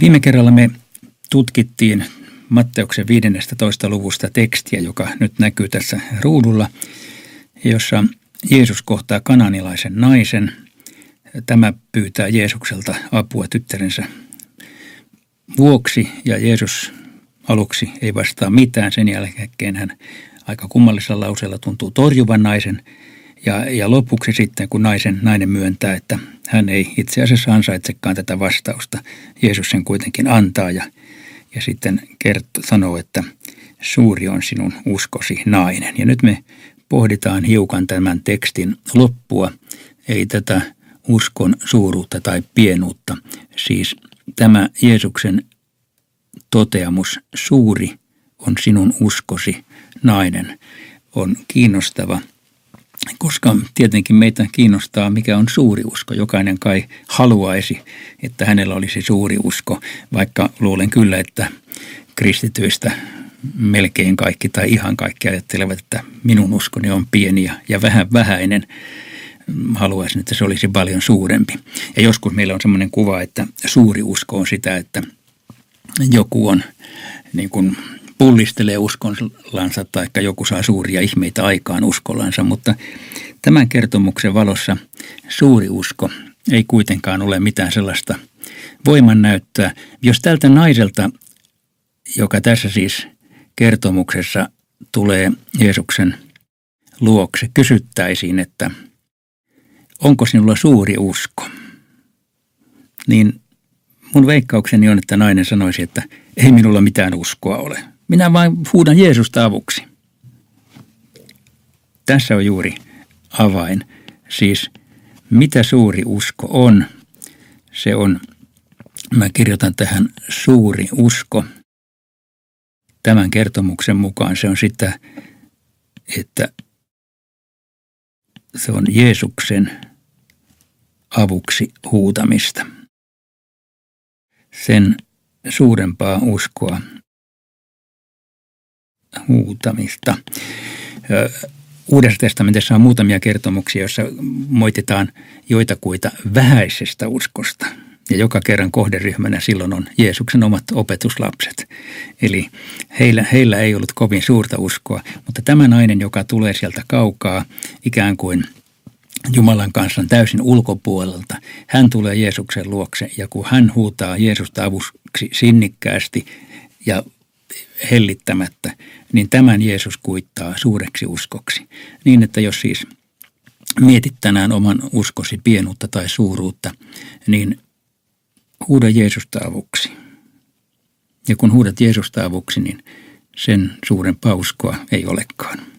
Viime kerralla me tutkittiin Matteuksen 15. luvusta tekstiä, joka nyt näkyy tässä ruudulla, jossa Jeesus kohtaa kananilaisen naisen. Tämä pyytää Jeesukselta apua tyttärensä vuoksi ja Jeesus aluksi ei vastaa mitään. Sen jälkeen hän aika kummallisella lauseella tuntuu torjuvan naisen ja, ja lopuksi sitten, kun naisen, nainen myöntää, että hän ei itse asiassa ansaitsekaan tätä vastausta, Jeesus sen kuitenkin antaa ja, ja sitten kertoo, sanoo, että suuri on sinun uskosi nainen. Ja nyt me pohditaan hiukan tämän tekstin loppua, ei tätä uskon suuruutta tai pienuutta. Siis tämä Jeesuksen toteamus, suuri on sinun uskosi nainen, on kiinnostava, koska tietenkin meitä kiinnostaa, mikä on suuri usko. Jokainen kai haluaisi, että hänellä olisi suuri usko, vaikka luulen kyllä, että kristityistä melkein kaikki tai ihan kaikki ajattelevat, että minun uskoni on pieni ja, vähän vähäinen. Haluaisin, että se olisi paljon suurempi. Ja joskus meillä on sellainen kuva, että suuri usko on sitä, että joku on niin kuin pullistelee uskollansa tai joku saa suuria ihmeitä aikaan uskollansa, mutta tämän kertomuksen valossa suuri usko ei kuitenkaan ole mitään sellaista voimannäyttöä. Jos tältä naiselta, joka tässä siis kertomuksessa tulee Jeesuksen luokse, kysyttäisiin, että onko sinulla suuri usko, niin mun veikkaukseni on, että nainen sanoisi, että ei minulla mitään uskoa ole. Minä vain huudan Jeesusta avuksi. Tässä on juuri avain. Siis mitä suuri usko on? Se on, mä kirjoitan tähän suuri usko. Tämän kertomuksen mukaan se on sitä, että se on Jeesuksen avuksi huutamista. Sen suurempaa uskoa huutamista. Uudessa testamentissa on muutamia kertomuksia, joissa moititaan joitakuita vähäisestä uskosta. Ja joka kerran kohderyhmänä silloin on Jeesuksen omat opetuslapset. Eli heillä, heillä ei ollut kovin suurta uskoa, mutta tämä nainen, joka tulee sieltä kaukaa ikään kuin Jumalan kanssa täysin ulkopuolelta, hän tulee Jeesuksen luokse ja kun hän huutaa Jeesusta avuksi sinnikkäästi ja hellittämättä, niin tämän Jeesus kuittaa suureksi uskoksi. Niin, että jos siis mietit tänään oman uskosi pienuutta tai suuruutta, niin huuda Jeesusta avuksi. Ja kun huudat Jeesusta avuksi, niin sen suurempaa uskoa ei olekaan.